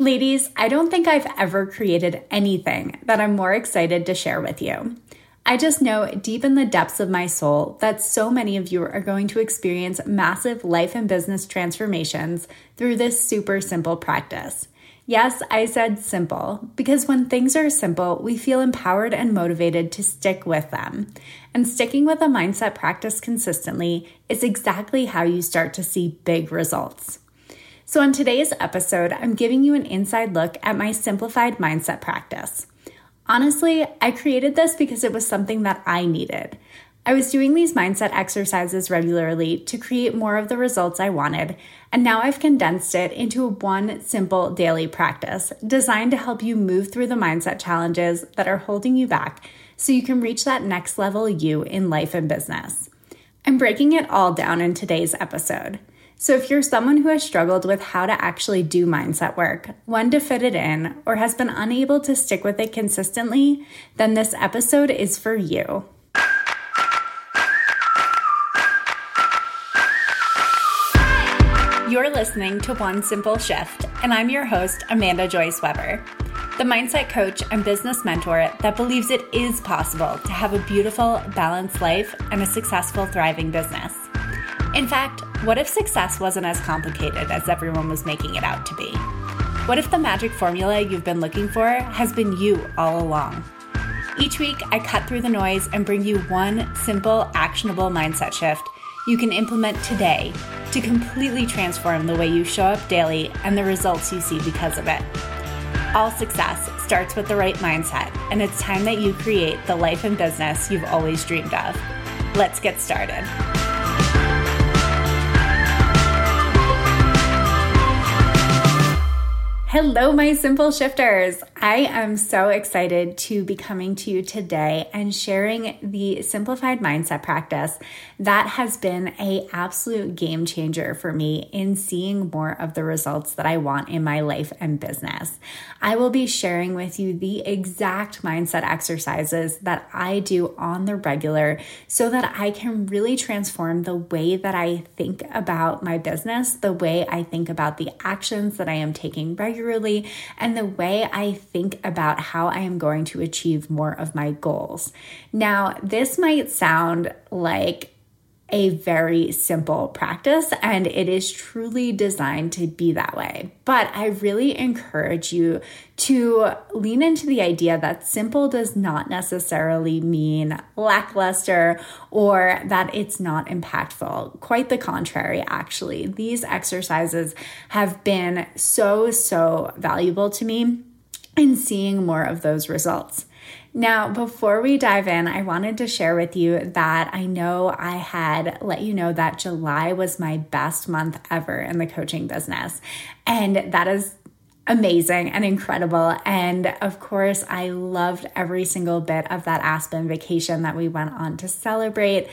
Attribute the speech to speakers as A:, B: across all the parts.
A: Ladies, I don't think I've ever created anything that I'm more excited to share with you. I just know deep in the depths of my soul that so many of you are going to experience massive life and business transformations through this super simple practice. Yes, I said simple because when things are simple, we feel empowered and motivated to stick with them. And sticking with a mindset practice consistently is exactly how you start to see big results. So, in today's episode, I'm giving you an inside look at my simplified mindset practice. Honestly, I created this because it was something that I needed. I was doing these mindset exercises regularly to create more of the results I wanted, and now I've condensed it into one simple daily practice designed to help you move through the mindset challenges that are holding you back so you can reach that next level you in life and business. I'm breaking it all down in today's episode. So, if you're someone who has struggled with how to actually do mindset work, when to fit it in, or has been unable to stick with it consistently, then this episode is for you. You're listening to One Simple Shift, and I'm your host, Amanda Joyce Weber, the mindset coach and business mentor that believes it is possible to have a beautiful, balanced life and a successful, thriving business. In fact, what if success wasn't as complicated as everyone was making it out to be? What if the magic formula you've been looking for has been you all along? Each week, I cut through the noise and bring you one simple, actionable mindset shift you can implement today to completely transform the way you show up daily and the results you see because of it. All success starts with the right mindset, and it's time that you create the life and business you've always dreamed of. Let's get started. Hello, my simple shifters. I am so excited to be coming to you today and sharing the simplified mindset practice that has been a absolute game changer for me in seeing more of the results that I want in my life and business. I will be sharing with you the exact mindset exercises that I do on the regular so that I can really transform the way that I think about my business, the way I think about the actions that I am taking regularly and the way I think about how I am going to achieve more of my goals. Now, this might sound like a very simple practice and it is truly designed to be that way. But I really encourage you to lean into the idea that simple does not necessarily mean lackluster or that it's not impactful. Quite the contrary, actually. These exercises have been so, so valuable to me in seeing more of those results. Now, before we dive in, I wanted to share with you that I know I had let you know that July was my best month ever in the coaching business. And that is amazing and incredible. And of course, I loved every single bit of that Aspen vacation that we went on to celebrate.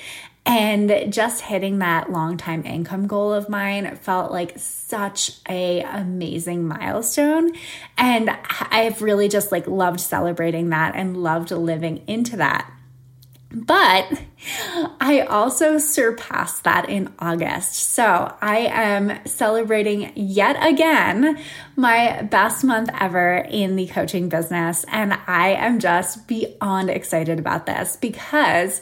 A: And just hitting that long time income goal of mine felt like such a amazing milestone. And I've really just like loved celebrating that and loved living into that. But I also surpassed that in August. So I am celebrating yet again my best month ever in the coaching business. And I am just beyond excited about this because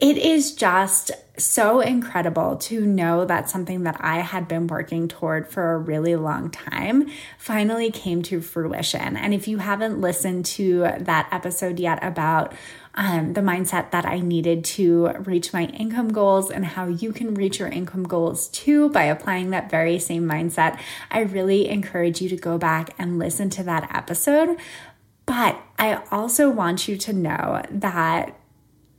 A: it is just so incredible to know that something that I had been working toward for a really long time finally came to fruition. And if you haven't listened to that episode yet about um, the mindset that I needed to reach my income goals and how you can reach your income goals too by applying that very same mindset, I really encourage you to go back and listen to that episode. But I also want you to know that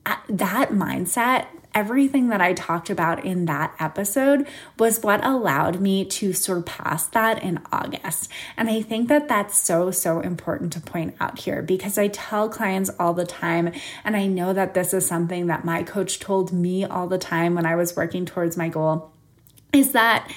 A: that mindset, everything that I talked about in that episode was what allowed me to surpass that in August. And I think that that's so, so important to point out here because I tell clients all the time, and I know that this is something that my coach told me all the time when I was working towards my goal is that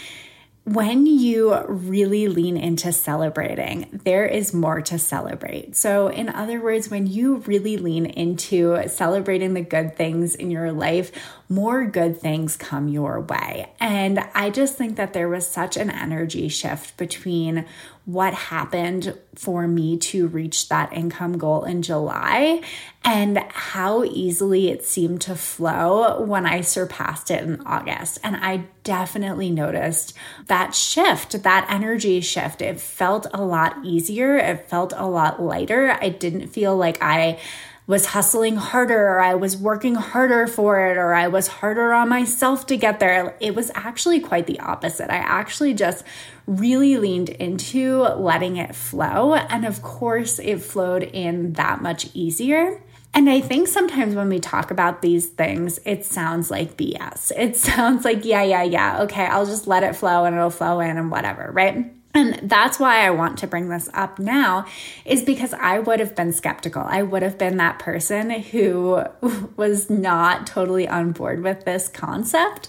A: when you really lean into celebrating, there is more to celebrate. So, in other words, when you really lean into celebrating the good things in your life, more good things come your way. And I just think that there was such an energy shift between what happened for me to reach that income goal in July and how easily it seemed to flow when I surpassed it in August. And I definitely noticed that shift, that energy shift. It felt a lot easier, it felt a lot lighter. I didn't feel like I was hustling harder or I was working harder for it or I was harder on myself to get there. It was actually quite the opposite. I actually just really leaned into letting it flow. And of course, it flowed in that much easier. And I think sometimes when we talk about these things, it sounds like BS. It sounds like, yeah, yeah, yeah, okay, I'll just let it flow and it'll flow in and whatever, right? And that's why I want to bring this up now, is because I would have been skeptical. I would have been that person who was not totally on board with this concept.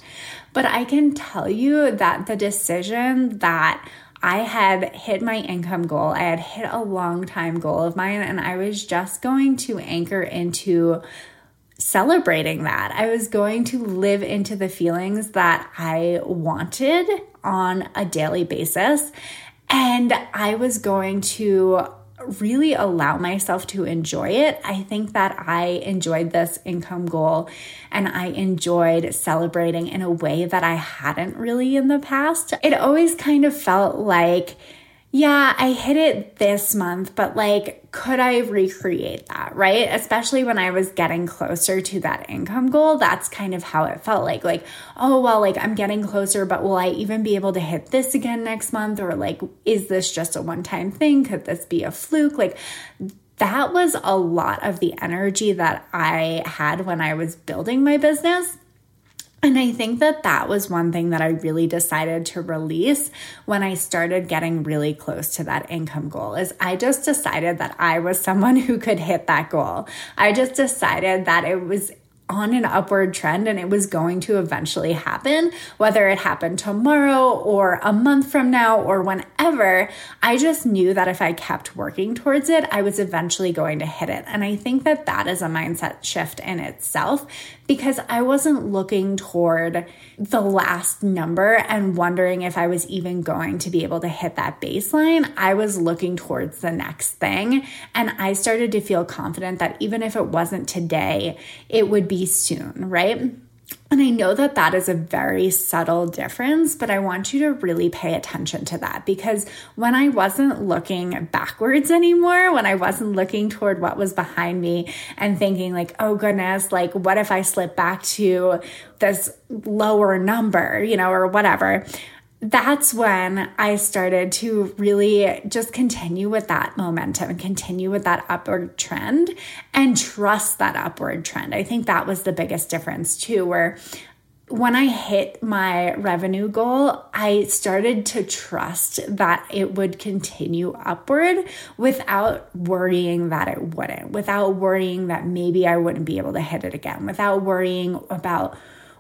A: But I can tell you that the decision that I had hit my income goal, I had hit a long time goal of mine, and I was just going to anchor into celebrating that. I was going to live into the feelings that I wanted on a daily basis. And I was going to really allow myself to enjoy it. I think that I enjoyed this income goal and I enjoyed celebrating in a way that I hadn't really in the past. It always kind of felt like yeah, I hit it this month, but like, could I recreate that, right? Especially when I was getting closer to that income goal, that's kind of how it felt like, like, oh, well, like I'm getting closer, but will I even be able to hit this again next month? Or like, is this just a one time thing? Could this be a fluke? Like, that was a lot of the energy that I had when I was building my business. And I think that that was one thing that I really decided to release when I started getting really close to that income goal is I just decided that I was someone who could hit that goal. I just decided that it was on an upward trend and it was going to eventually happen, whether it happened tomorrow or a month from now or whenever. I just knew that if I kept working towards it, I was eventually going to hit it. And I think that that is a mindset shift in itself because I wasn't looking toward the last number and wondering if I was even going to be able to hit that baseline. I was looking towards the next thing. And I started to feel confident that even if it wasn't today, it would be soon, right? And I know that that is a very subtle difference, but I want you to really pay attention to that because when I wasn't looking backwards anymore, when I wasn't looking toward what was behind me and thinking, like, oh goodness, like, what if I slip back to this lower number, you know, or whatever, that's when I started to really just continue with that momentum and continue with that upward trend and trust that upward trend. I think that was the biggest difference too, where when I hit my revenue goal, I started to trust that it would continue upward without worrying that it wouldn't, without worrying that maybe I wouldn't be able to hit it again, without worrying about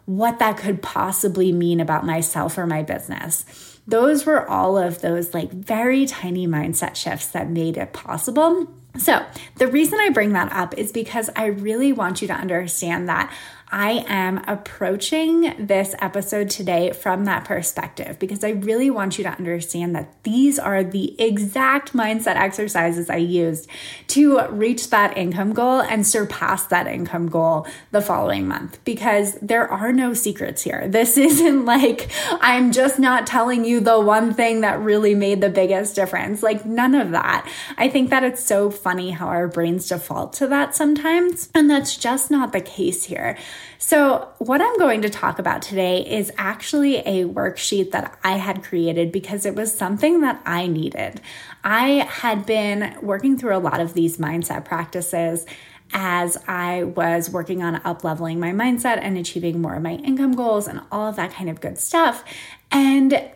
A: what that could possibly mean about myself or my business. Those were all of those like very tiny mindset shifts that made it possible. So, the reason I bring that up is because I really want you to understand that I am approaching this episode today from that perspective because I really want you to understand that these are the exact mindset exercises I used to reach that income goal and surpass that income goal the following month because there are no secrets here. This isn't like I'm just not telling you the one thing that really made the biggest difference. Like, none of that. I think that it's so funny how our brains default to that sometimes, and that's just not the case here. So, what I'm going to talk about today is actually a worksheet that I had created because it was something that I needed. I had been working through a lot of these mindset practices as I was working on up leveling my mindset and achieving more of my income goals and all of that kind of good stuff. And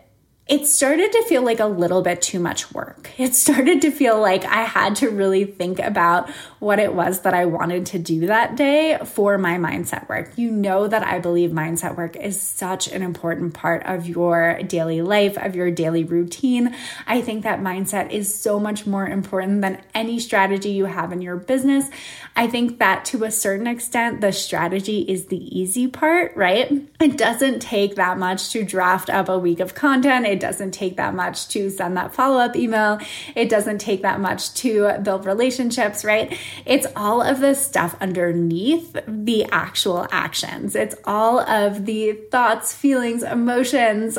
A: it started to feel like a little bit too much work. It started to feel like I had to really think about what it was that I wanted to do that day for my mindset work. You know that I believe mindset work is such an important part of your daily life, of your daily routine. I think that mindset is so much more important than any strategy you have in your business. I think that to a certain extent, the strategy is the easy part, right? It doesn't take that much to draft up a week of content. It It doesn't take that much to send that follow up email. It doesn't take that much to build relationships, right? It's all of the stuff underneath the actual actions. It's all of the thoughts, feelings, emotions,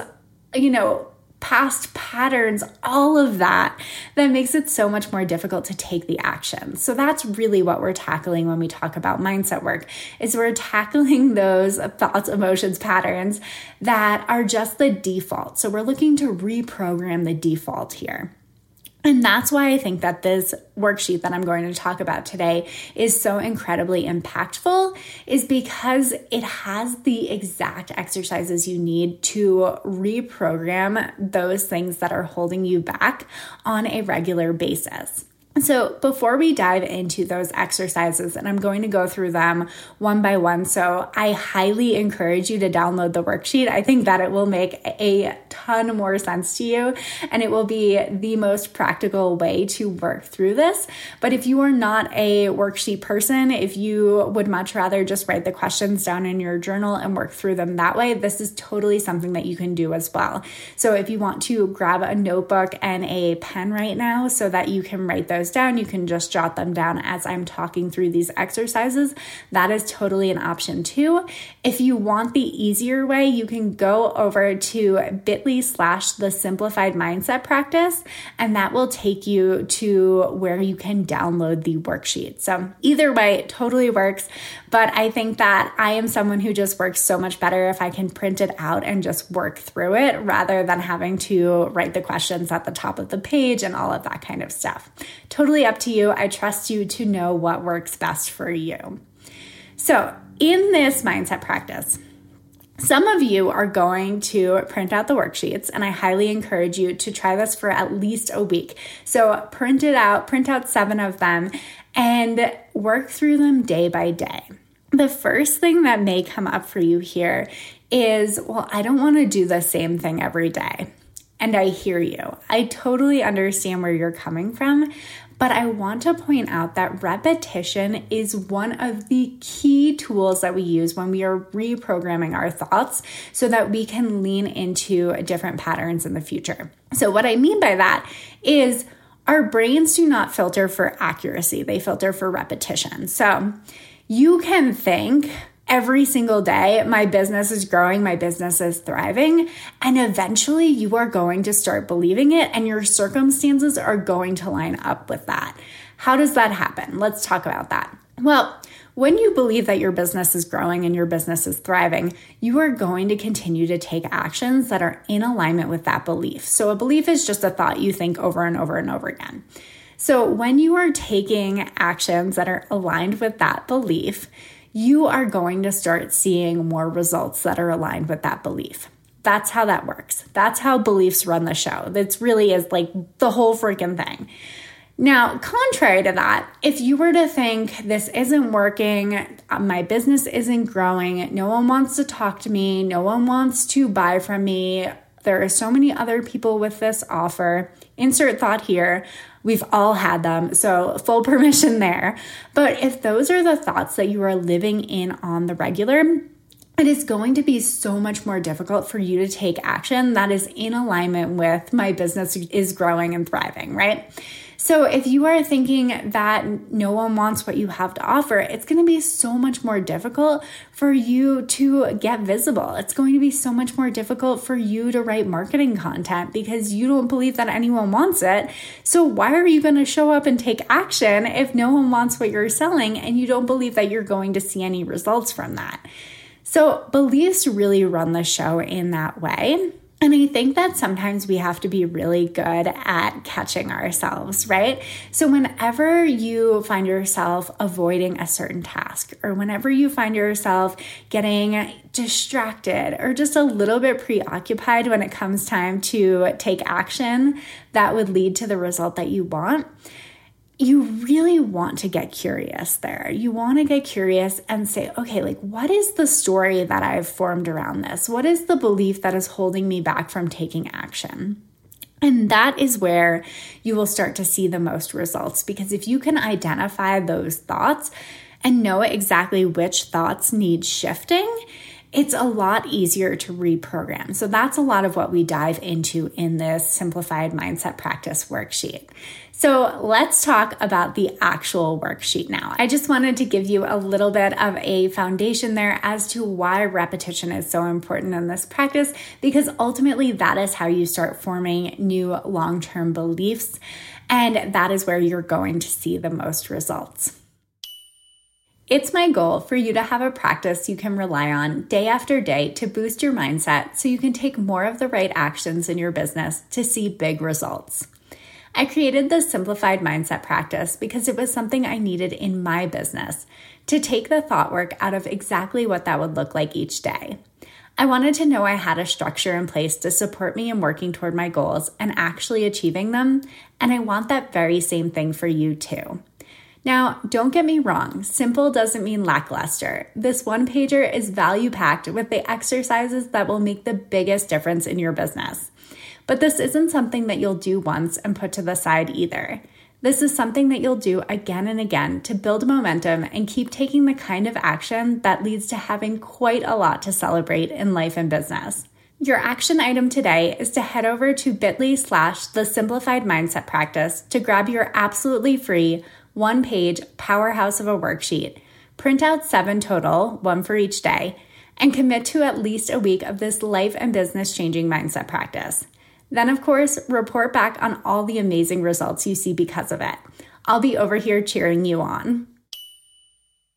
A: you know, past patterns, all of that, that makes it so much more difficult to take the action. So that's really what we're tackling when we talk about mindset work is we're tackling those thoughts, emotions, patterns that are just the default. So we're looking to reprogram the default here. And that's why I think that this worksheet that I'm going to talk about today is so incredibly impactful is because it has the exact exercises you need to reprogram those things that are holding you back on a regular basis. So, before we dive into those exercises, and I'm going to go through them one by one, so I highly encourage you to download the worksheet. I think that it will make a ton more sense to you and it will be the most practical way to work through this. But if you are not a worksheet person, if you would much rather just write the questions down in your journal and work through them that way, this is totally something that you can do as well. So, if you want to grab a notebook and a pen right now so that you can write those down. You can just jot them down as I'm talking through these exercises. That is totally an option too. If you want the easier way, you can go over to bit.ly slash the simplified mindset practice, and that will take you to where you can download the worksheet. So either way, it totally works. But I think that I am someone who just works so much better if I can print it out and just work through it rather than having to write the questions at the top of the page and all of that kind of stuff. Totally up to you. I trust you to know what works best for you. So, in this mindset practice, some of you are going to print out the worksheets, and I highly encourage you to try this for at least a week. So, print it out, print out seven of them, and work through them day by day. The first thing that may come up for you here is, well, I don't want to do the same thing every day. And I hear you. I totally understand where you're coming from, but I want to point out that repetition is one of the key tools that we use when we are reprogramming our thoughts so that we can lean into different patterns in the future. So, what I mean by that is our brains do not filter for accuracy, they filter for repetition. So, you can think, every single day, my business is growing, my business is thriving. And eventually you are going to start believing it, and your circumstances are going to line up with that. How does that happen? Let's talk about that. Well, when you believe that your business is growing and your business is thriving, you are going to continue to take actions that are in alignment with that belief. So, a belief is just a thought you think over and over and over again. So, when you are taking actions that are aligned with that belief, you are going to start seeing more results that are aligned with that belief. That's how that works. That's how beliefs run the show. That's really is like the whole freaking thing. Now, contrary to that, if you were to think this isn't working, uh, my business isn't growing, no one wants to talk to me, no one wants to buy from me, there are so many other people with this offer, insert thought here. We've all had them, so full permission there. But if those are the thoughts that you are living in on the regular, it is going to be so much more difficult for you to take action that is in alignment with my business is growing and thriving, right? So, if you are thinking that no one wants what you have to offer, it's going to be so much more difficult for you to get visible. It's going to be so much more difficult for you to write marketing content because you don't believe that anyone wants it. So, why are you going to show up and take action if no one wants what you're selling and you don't believe that you're going to see any results from that? So, beliefs really run the show in that way. And I think that sometimes we have to be really good at catching ourselves, right? So, whenever you find yourself avoiding a certain task, or whenever you find yourself getting distracted or just a little bit preoccupied when it comes time to take action that would lead to the result that you want, you really want to get curious there. You want to get curious and say, okay, like, what is the story that I've formed around this? What is the belief that is holding me back from taking action? And that is where you will start to see the most results because if you can identify those thoughts and know exactly which thoughts need shifting, it's a lot easier to reprogram. So that's a lot of what we dive into in this simplified mindset practice worksheet. So let's talk about the actual worksheet now. I just wanted to give you a little bit of a foundation there as to why repetition is so important in this practice, because ultimately that is how you start forming new long term beliefs. And that is where you're going to see the most results. It's my goal for you to have a practice you can rely on day after day to boost your mindset so you can take more of the right actions in your business to see big results. I created the simplified mindset practice because it was something I needed in my business to take the thought work out of exactly what that would look like each day. I wanted to know I had a structure in place to support me in working toward my goals and actually achieving them, and I want that very same thing for you too. Now, don't get me wrong, simple doesn't mean lackluster. This one pager is value packed with the exercises that will make the biggest difference in your business. But this isn't something that you'll do once and put to the side either. This is something that you'll do again and again to build momentum and keep taking the kind of action that leads to having quite a lot to celebrate in life and business. Your action item today is to head over to bit.ly slash the simplified mindset practice to grab your absolutely free one page powerhouse of a worksheet, print out seven total, one for each day, and commit to at least a week of this life and business changing mindset practice. Then, of course, report back on all the amazing results you see because of it. I'll be over here cheering you on.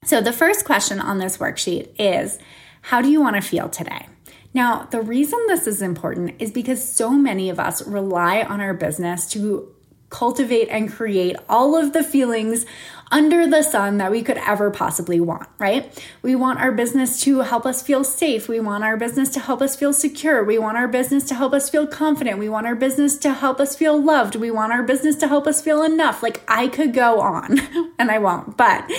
A: So, the first question on this worksheet is How do you want to feel today? Now, the reason this is important is because so many of us rely on our business to cultivate and create all of the feelings under the sun that we could ever possibly want, right? We want our business to help us feel safe. We want our business to help us feel secure. We want our business to help us feel confident. We want our business to help us feel loved. We want our business to help us feel enough. Like I could go on and I won't. But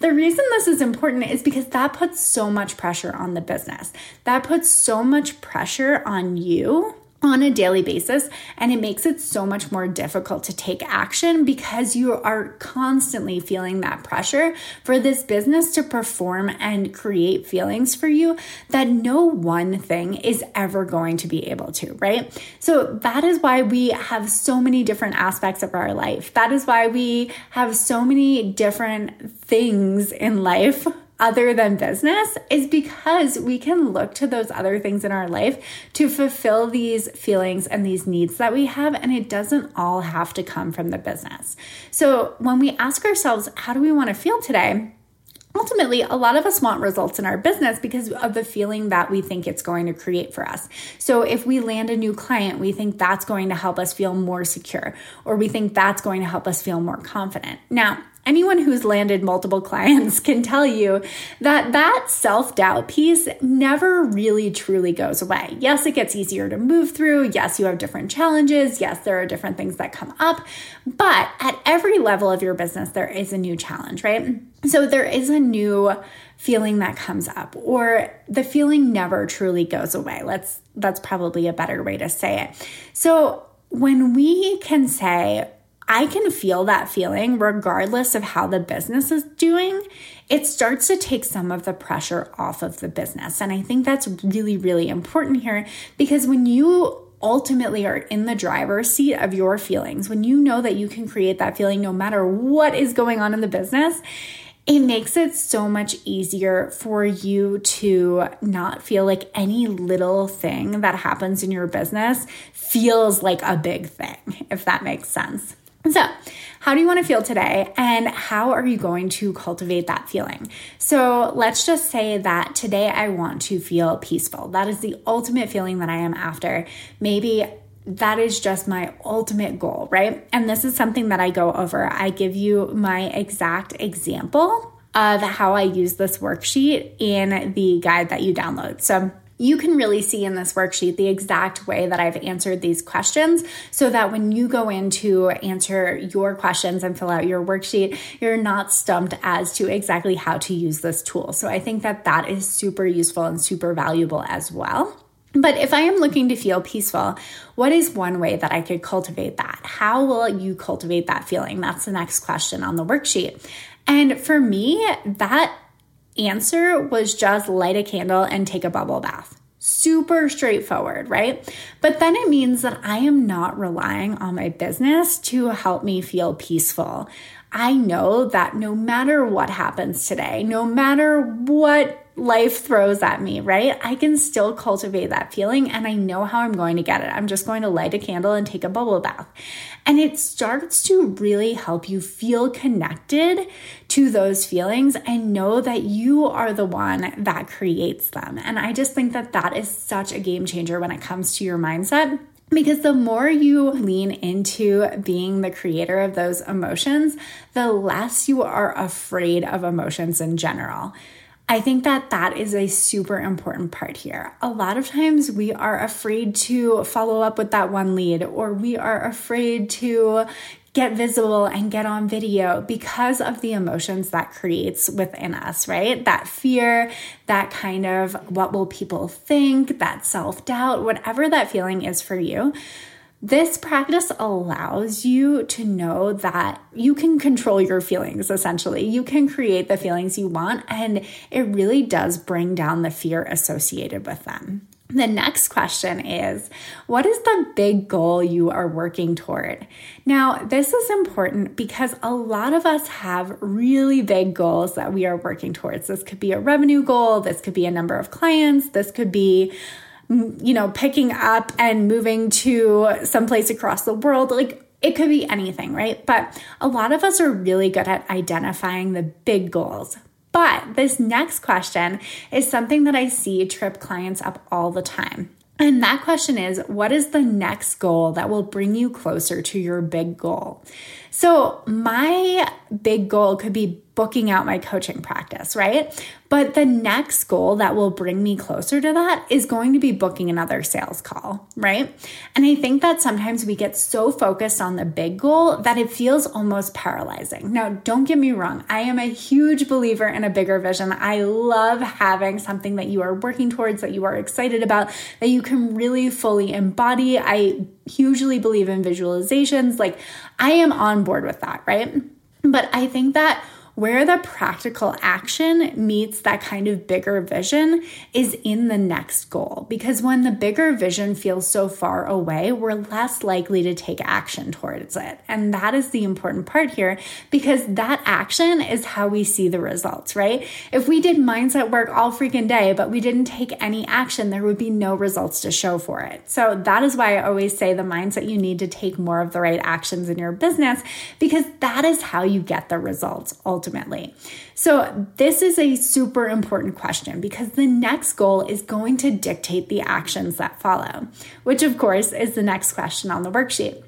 A: the reason this is important is because that puts so much pressure on the business. That puts so much pressure on you on a daily basis and it makes it so much more difficult to take action because you are constantly feeling that pressure for this business to perform and create feelings for you that no one thing is ever going to be able to, right? So that is why we have so many different aspects of our life. That is why we have so many different things in life other than business is because we can look to those other things in our life to fulfill these feelings and these needs that we have. And it doesn't all have to come from the business. So when we ask ourselves, how do we want to feel today? Ultimately, a lot of us want results in our business because of the feeling that we think it's going to create for us. So, if we land a new client, we think that's going to help us feel more secure, or we think that's going to help us feel more confident. Now, anyone who's landed multiple clients can tell you that that self-doubt piece never really truly goes away. Yes, it gets easier to move through. Yes, you have different challenges. Yes, there are different things that come up. But at every level of your business there is a new challenge, right? So there is a new feeling that comes up or the feeling never truly goes away. Let's that's probably a better way to say it. So when we can say I can feel that feeling regardless of how the business is doing. It starts to take some of the pressure off of the business. And I think that's really, really important here because when you ultimately are in the driver's seat of your feelings, when you know that you can create that feeling no matter what is going on in the business, it makes it so much easier for you to not feel like any little thing that happens in your business feels like a big thing, if that makes sense. So, how do you want to feel today and how are you going to cultivate that feeling? So, let's just say that today I want to feel peaceful. That is the ultimate feeling that I am after. Maybe that is just my ultimate goal, right? And this is something that I go over. I give you my exact example of how I use this worksheet in the guide that you download. So, you can really see in this worksheet the exact way that I've answered these questions so that when you go in to answer your questions and fill out your worksheet, you're not stumped as to exactly how to use this tool. So I think that that is super useful and super valuable as well. But if I am looking to feel peaceful, what is one way that I could cultivate that? How will you cultivate that feeling? That's the next question on the worksheet. And for me, that answer was just light a candle and take a bubble bath. Super straightforward, right? But then it means that I am not relying on my business to help me feel peaceful. I know that no matter what happens today, no matter what life throws at me, right? I can still cultivate that feeling and I know how I'm going to get it. I'm just going to light a candle and take a bubble bath. And it starts to really help you feel connected to those feelings and know that you are the one that creates them. And I just think that that is such a game changer when it comes to your mindset. Because the more you lean into being the creator of those emotions, the less you are afraid of emotions in general. I think that that is a super important part here. A lot of times we are afraid to follow up with that one lead, or we are afraid to get visible and get on video because of the emotions that creates within us, right? That fear, that kind of what will people think, that self doubt, whatever that feeling is for you. This practice allows you to know that you can control your feelings essentially. You can create the feelings you want, and it really does bring down the fear associated with them. The next question is What is the big goal you are working toward? Now, this is important because a lot of us have really big goals that we are working towards. This could be a revenue goal, this could be a number of clients, this could be you know, picking up and moving to someplace across the world. Like it could be anything, right? But a lot of us are really good at identifying the big goals. But this next question is something that I see trip clients up all the time. And that question is what is the next goal that will bring you closer to your big goal? So, my big goal could be booking out my coaching practice, right? But the next goal that will bring me closer to that is going to be booking another sales call, right? And I think that sometimes we get so focused on the big goal that it feels almost paralyzing. Now, don't get me wrong, I am a huge believer in a bigger vision. I love having something that you are working towards, that you are excited about, that you can really fully embody. I hugely believe in visualizations. Like, I am on board with that, right? But I think that where the practical action meets that kind of bigger vision is in the next goal. Because when the bigger vision feels so far away, we're less likely to take action towards it. And that is the important part here because that action is how we see the results, right? If we did mindset work all freaking day, but we didn't take any action, there would be no results to show for it. So that is why I always say the mindset you need to take more of the right actions in your business because that is how you get the results ultimately ultimately. So, this is a super important question because the next goal is going to dictate the actions that follow, which, of course, is the next question on the worksheet.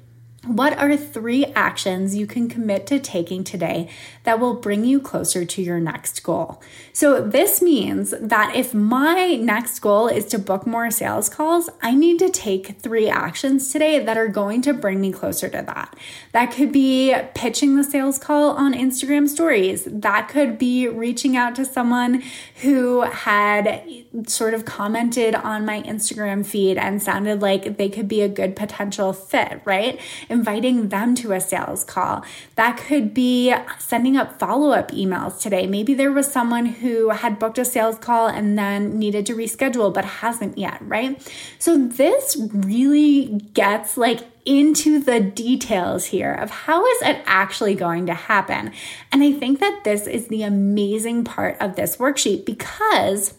A: What are three actions you can commit to taking today that will bring you closer to your next goal? So, this means that if my next goal is to book more sales calls, I need to take three actions today that are going to bring me closer to that. That could be pitching the sales call on Instagram stories, that could be reaching out to someone who had sort of commented on my Instagram feed and sounded like they could be a good potential fit, right? inviting them to a sales call. That could be sending up follow up emails today. Maybe there was someone who had booked a sales call and then needed to reschedule but hasn't yet, right? So this really gets like into the details here of how is it actually going to happen. And I think that this is the amazing part of this worksheet because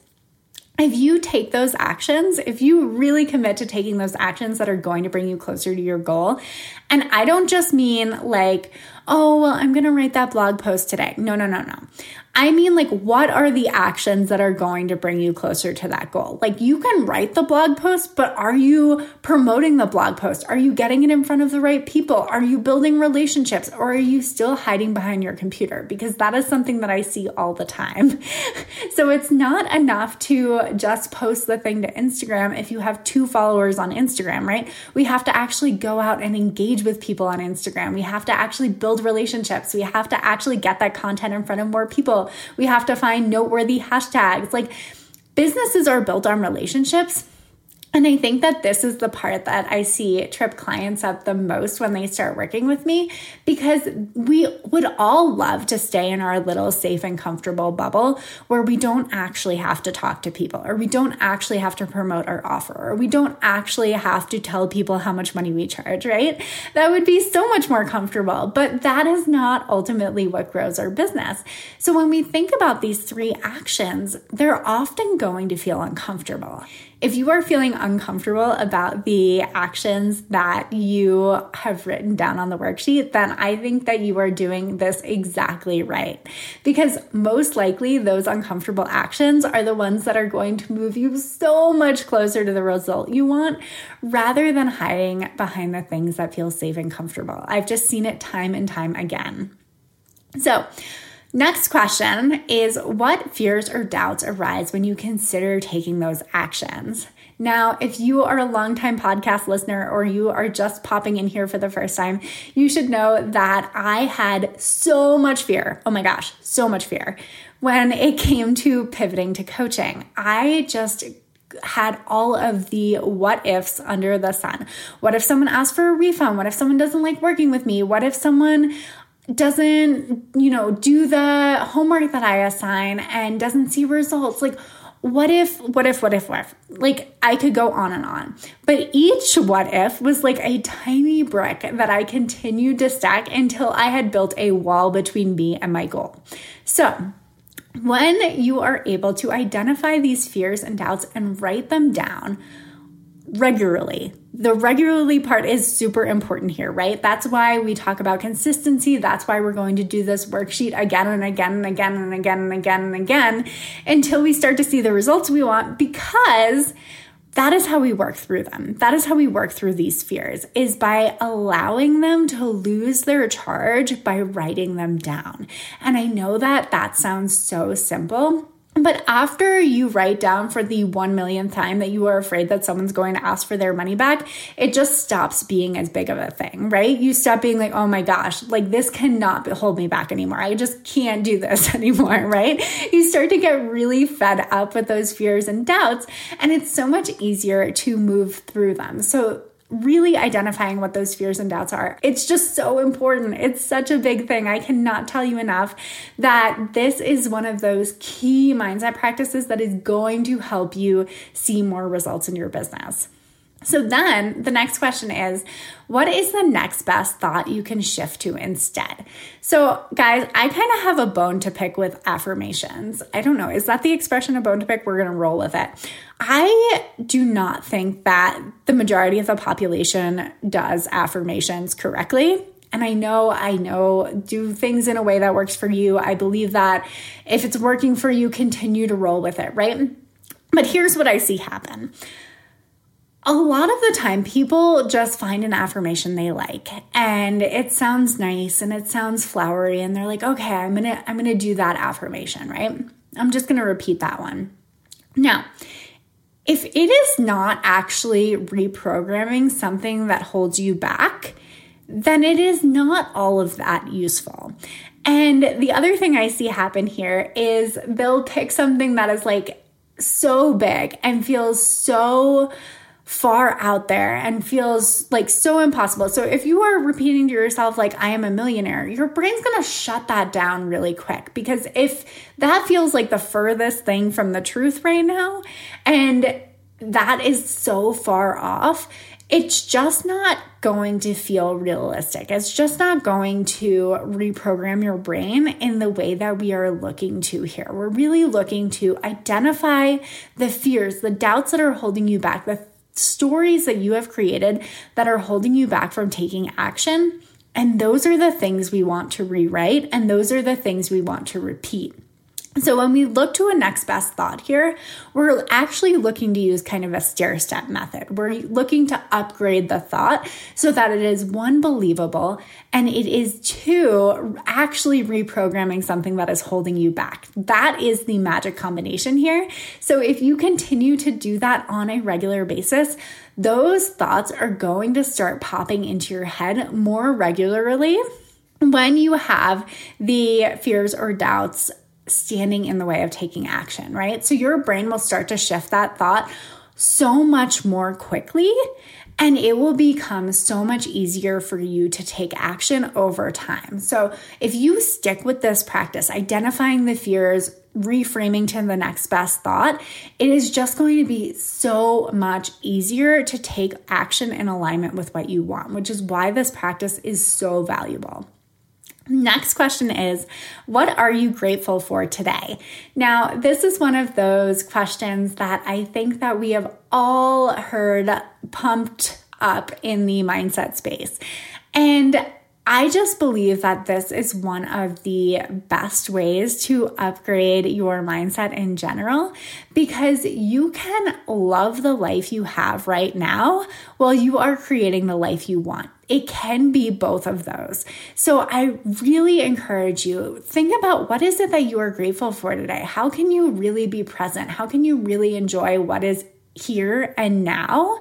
A: if you take those actions, if you really commit to taking those actions that are going to bring you closer to your goal, and I don't just mean like, oh, well, I'm going to write that blog post today. No, no, no, no. I mean, like, what are the actions that are going to bring you closer to that goal? Like, you can write the blog post, but are you promoting the blog post? Are you getting it in front of the right people? Are you building relationships? Or are you still hiding behind your computer? Because that is something that I see all the time. so it's not enough to just post the thing to Instagram if you have two followers on Instagram, right? We have to actually go out and engage with people on Instagram. We have to actually build relationships. We have to actually get that content in front of more people. We have to find noteworthy hashtags. Like businesses are built on relationships. And I think that this is the part that I see trip clients up the most when they start working with me because we would all love to stay in our little safe and comfortable bubble where we don't actually have to talk to people or we don't actually have to promote our offer or we don't actually have to tell people how much money we charge, right? That would be so much more comfortable, but that is not ultimately what grows our business. So when we think about these three actions, they're often going to feel uncomfortable. If you are feeling uncomfortable about the actions that you have written down on the worksheet, then I think that you are doing this exactly right. Because most likely, those uncomfortable actions are the ones that are going to move you so much closer to the result you want rather than hiding behind the things that feel safe and comfortable. I've just seen it time and time again. So, Next question is What fears or doubts arise when you consider taking those actions? Now, if you are a longtime podcast listener or you are just popping in here for the first time, you should know that I had so much fear. Oh my gosh, so much fear when it came to pivoting to coaching. I just had all of the what ifs under the sun. What if someone asks for a refund? What if someone doesn't like working with me? What if someone doesn't, you know, do the homework that I assign and doesn't see results. Like, what if, what if, what if, what if? Like, I could go on and on. But each what if was like a tiny brick that I continued to stack until I had built a wall between me and my goal. So, when you are able to identify these fears and doubts and write them down, regularly. The regularly part is super important here, right? That's why we talk about consistency. That's why we're going to do this worksheet again and again and again and again and again and again until we start to see the results we want because that is how we work through them. That is how we work through these fears is by allowing them to lose their charge by writing them down. And I know that that sounds so simple, but after you write down for the one millionth time that you are afraid that someone's going to ask for their money back, it just stops being as big of a thing, right? You stop being like, oh my gosh, like this cannot hold me back anymore. I just can't do this anymore, right? You start to get really fed up with those fears and doubts, and it's so much easier to move through them. So, really identifying what those fears and doubts are. It's just so important. It's such a big thing. I cannot tell you enough that this is one of those key mindset practices that is going to help you see more results in your business. So then the next question is what is the next best thought you can shift to instead? So, guys, I kind of have a bone to pick with affirmations. I don't know, is that the expression a bone to pick? We're going to roll with it. I do not think that the majority of the population does affirmations correctly. And I know, I know, do things in a way that works for you. I believe that if it's working for you, continue to roll with it, right? But here's what I see happen a lot of the time people just find an affirmation they like and it sounds nice and it sounds flowery and they're like okay i'm gonna i'm gonna do that affirmation right? I'm just gonna repeat that one. Now if it is not actually reprogramming something that holds you back then it is not all of that useful. And the other thing i see happen here is they'll pick something that is like so big and feels so far out there and feels like so impossible. So if you are repeating to yourself, like, I am a millionaire, your brain's gonna shut that down really quick because if that feels like the furthest thing from the truth right now, and that is so far off, it's just not going to feel realistic. It's just not going to reprogram your brain in the way that we are looking to here. We're really looking to identify the fears, the doubts that are holding you back, the stories that you have created that are holding you back from taking action. And those are the things we want to rewrite, and those are the things we want to repeat. So, when we look to a next best thought here, we're actually looking to use kind of a stair step method. We're looking to upgrade the thought so that it is one, believable, and it is two, actually reprogramming something that is holding you back. That is the magic combination here. So, if you continue to do that on a regular basis, those thoughts are going to start popping into your head more regularly when you have the fears or doubts standing in the way of taking action, right? So your brain will start to shift that thought so much more quickly and it will become so much easier for you to take action over time. So, if you stick with this practice, identifying the fears, reframing to the next best thought, it is just going to be so much easier to take action in alignment with what you want, which is why this practice is so valuable. Next question is What are you grateful for today? Now, this is one of those questions that I think that we have all heard pumped up in the mindset space. And I just believe that this is one of the best ways to upgrade your mindset in general because you can love the life you have right now while you are creating the life you want. It can be both of those. So I really encourage you think about what is it that you are grateful for today? How can you really be present? How can you really enjoy what is here and now?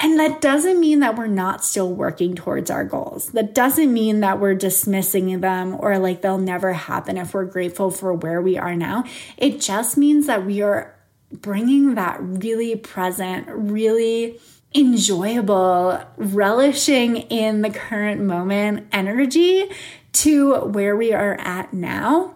A: And that doesn't mean that we're not still working towards our goals. That doesn't mean that we're dismissing them or like they'll never happen if we're grateful for where we are now. It just means that we are bringing that really present, really enjoyable, relishing in the current moment energy to where we are at now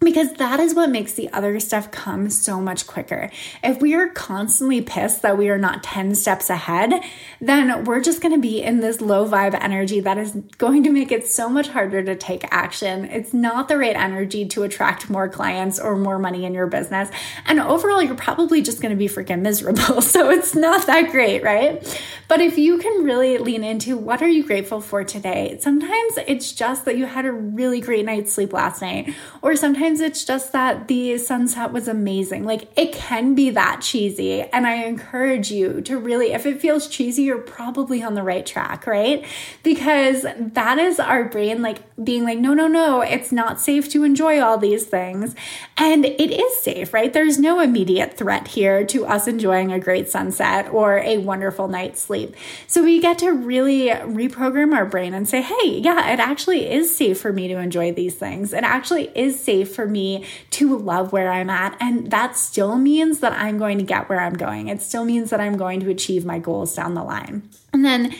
A: because that is what makes the other stuff come so much quicker. If we are constantly pissed that we are not 10 steps ahead, then we're just going to be in this low vibe energy that is going to make it so much harder to take action. It's not the right energy to attract more clients or more money in your business. And overall, you're probably just going to be freaking miserable. So it's not that great, right? But if you can really lean into what are you grateful for today? Sometimes it's just that you had a really great night's sleep last night, or sometimes sometimes it's just that the sunset was amazing. Like it can be that cheesy. And I encourage you to really, if it feels cheesy, you're probably on the right track, right? Because that is our brain like being like, no, no, no, it's not safe to enjoy all these things. And it is safe, right? There's no immediate threat here to us enjoying a great sunset or a wonderful night's sleep. So we get to really reprogram our brain and say, hey, yeah, it actually is safe for me to enjoy these things. It actually is safe for me to love where I'm at. And that still means that I'm going to get where I'm going. It still means that I'm going to achieve my goals down the line. And then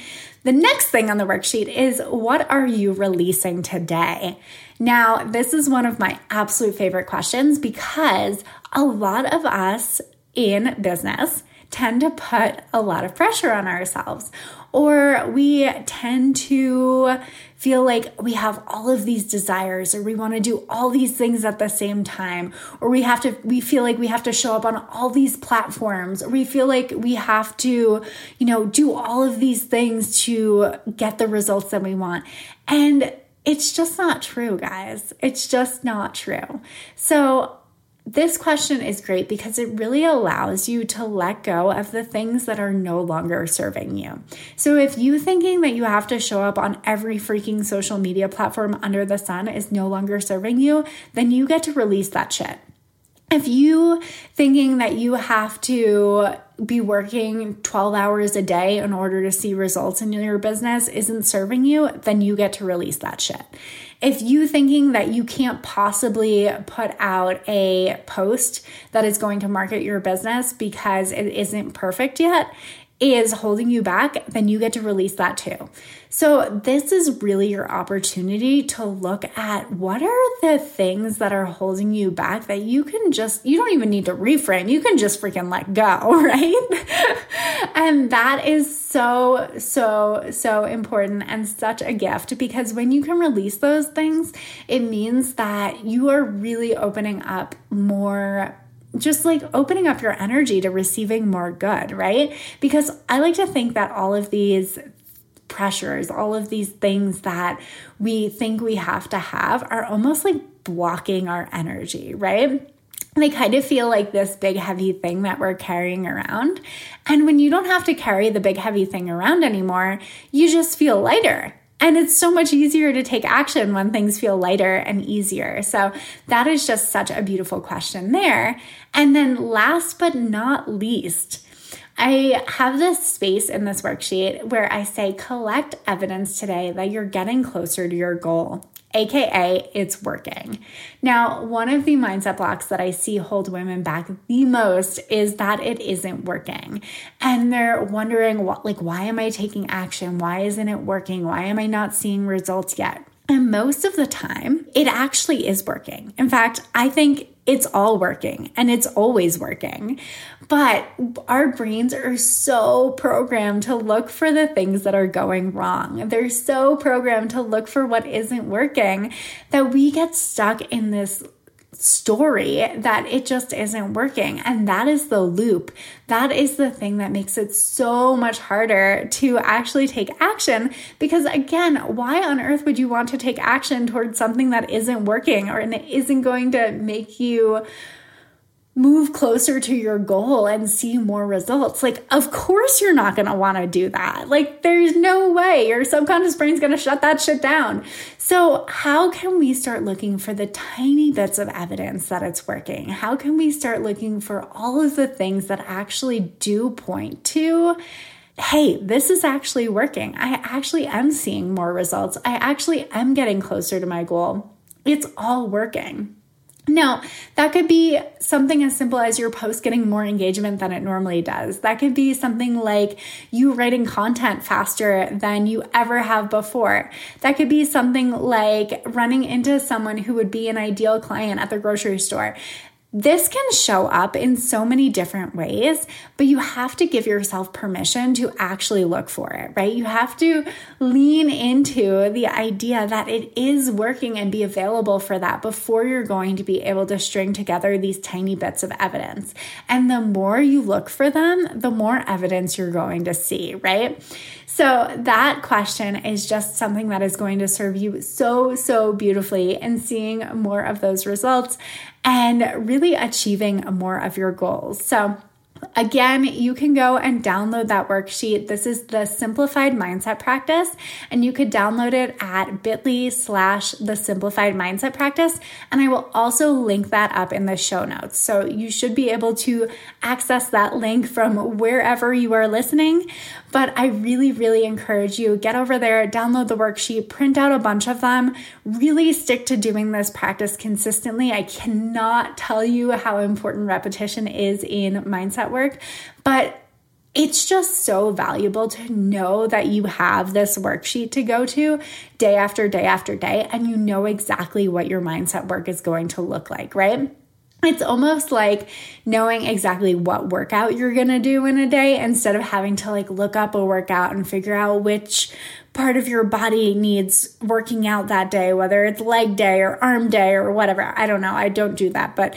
A: the next thing on the worksheet is what are you releasing today? Now, this is one of my absolute favorite questions because a lot of us in business tend to put a lot of pressure on ourselves, or we tend to feel like we have all of these desires or we want to do all these things at the same time or we have to we feel like we have to show up on all these platforms or we feel like we have to you know do all of these things to get the results that we want. And it's just not true guys. It's just not true. So this question is great because it really allows you to let go of the things that are no longer serving you. So, if you thinking that you have to show up on every freaking social media platform under the sun is no longer serving you, then you get to release that shit. If you thinking that you have to be working 12 hours a day in order to see results in your business isn't serving you, then you get to release that shit. If you thinking that you can't possibly put out a post that is going to market your business because it isn't perfect yet, is holding you back, then you get to release that too. So, this is really your opportunity to look at what are the things that are holding you back that you can just, you don't even need to reframe, you can just freaking let go, right? and that is so, so, so important and such a gift because when you can release those things, it means that you are really opening up more just like opening up your energy to receiving more good, right? Because I like to think that all of these pressures, all of these things that we think we have to have are almost like blocking our energy, right? They kind of feel like this big heavy thing that we're carrying around. And when you don't have to carry the big heavy thing around anymore, you just feel lighter. And it's so much easier to take action when things feel lighter and easier. So that is just such a beautiful question there. And then last but not least, I have this space in this worksheet where I say collect evidence today that you're getting closer to your goal. AKA, it's working. Now, one of the mindset blocks that I see hold women back the most is that it isn't working. And they're wondering, what, like, why am I taking action? Why isn't it working? Why am I not seeing results yet? And most of the time, it actually is working. In fact, I think it's all working and it's always working. But our brains are so programmed to look for the things that are going wrong. They're so programmed to look for what isn't working that we get stuck in this story that it just isn't working. And that is the loop. That is the thing that makes it so much harder to actually take action. Because again, why on earth would you want to take action towards something that isn't working or isn't going to make you move closer to your goal and see more results. Like, of course, you're not going to want to do that. Like, there's no way your subconscious brain's going to shut that shit down. So, how can we start looking for the tiny bits of evidence that it's working? How can we start looking for all of the things that actually do point to? Hey, this is actually working. I actually am seeing more results. I actually am getting closer to my goal. It's all working. Now, that could be something as simple as your post getting more engagement than it normally does. That could be something like you writing content faster than you ever have before. That could be something like running into someone who would be an ideal client at the grocery store. This can show up in so many different ways, but you have to give yourself permission to actually look for it, right? You have to lean into the idea that it is working and be available for that before you're going to be able to string together these tiny bits of evidence. And the more you look for them, the more evidence you're going to see, right? So, that question is just something that is going to serve you so, so beautifully in seeing more of those results and really achieving more of your goals. So, Again, you can go and download that worksheet. This is the simplified mindset practice, and you could download it at bit.ly slash the simplified mindset practice. And I will also link that up in the show notes. So you should be able to access that link from wherever you are listening. But I really, really encourage you get over there, download the worksheet, print out a bunch of them, really stick to doing this practice consistently. I cannot tell you how important repetition is in mindset work, but it's just so valuable to know that you have this worksheet to go to day after day after day, and you know exactly what your mindset work is going to look like, right? It's almost like knowing exactly what workout you're going to do in a day instead of having to like look up a workout and figure out which part of your body needs working out that day, whether it's leg day or arm day or whatever. I don't know. I don't do that, but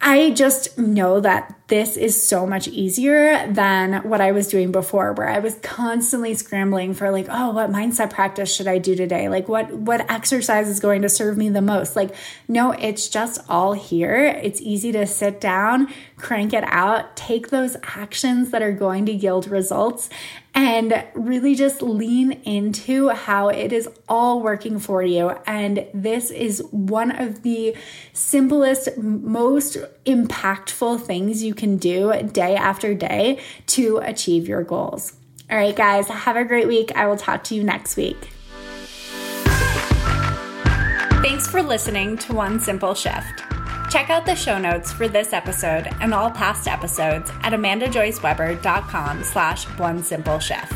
A: I just know that this is so much easier than what I was doing before where I was constantly scrambling for like, oh, what mindset practice should I do today? Like what what exercise is going to serve me the most? Like no, it's just all here. It's easy to sit down, crank it out, take those actions that are going to yield results and really just lean into how it is all working for you. And this is one of the simplest, most impactful things you can do day after day to achieve your goals. All right, guys, have a great week. I will talk to you next week. Thanks for listening to One Simple Shift. Check out the show notes for this episode and all past episodes at amandajoyceweber.com slash one simple shift.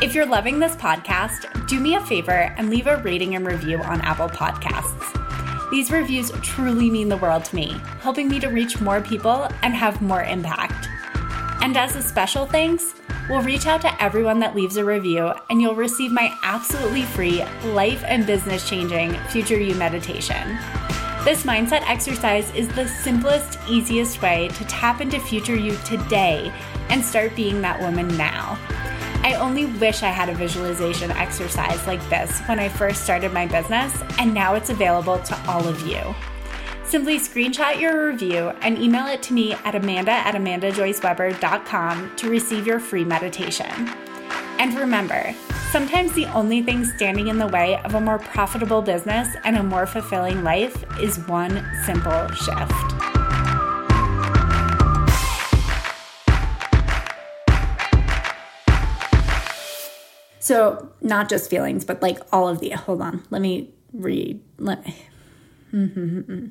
A: If you're loving this podcast, do me a favor and leave a rating and review on Apple Podcasts. These reviews truly mean the world to me, helping me to reach more people and have more impact. And as a special thanks, we'll reach out to everyone that leaves a review and you'll receive my absolutely free life and business changing Future You meditation. This mindset exercise is the simplest, easiest way to tap into future you today and start being that woman now. I only wish I had a visualization exercise like this when I first started my business, and now it's available to all of you. Simply screenshot your review and email it to me at amanda at amandajoyceweber.com to receive your free meditation. And remember, sometimes the only thing standing in the way of a more profitable business and a more fulfilling life is one simple shift. So, not just feelings, but like all of the. Hold on, let me read. Let me. Mm-hmm, mm-hmm.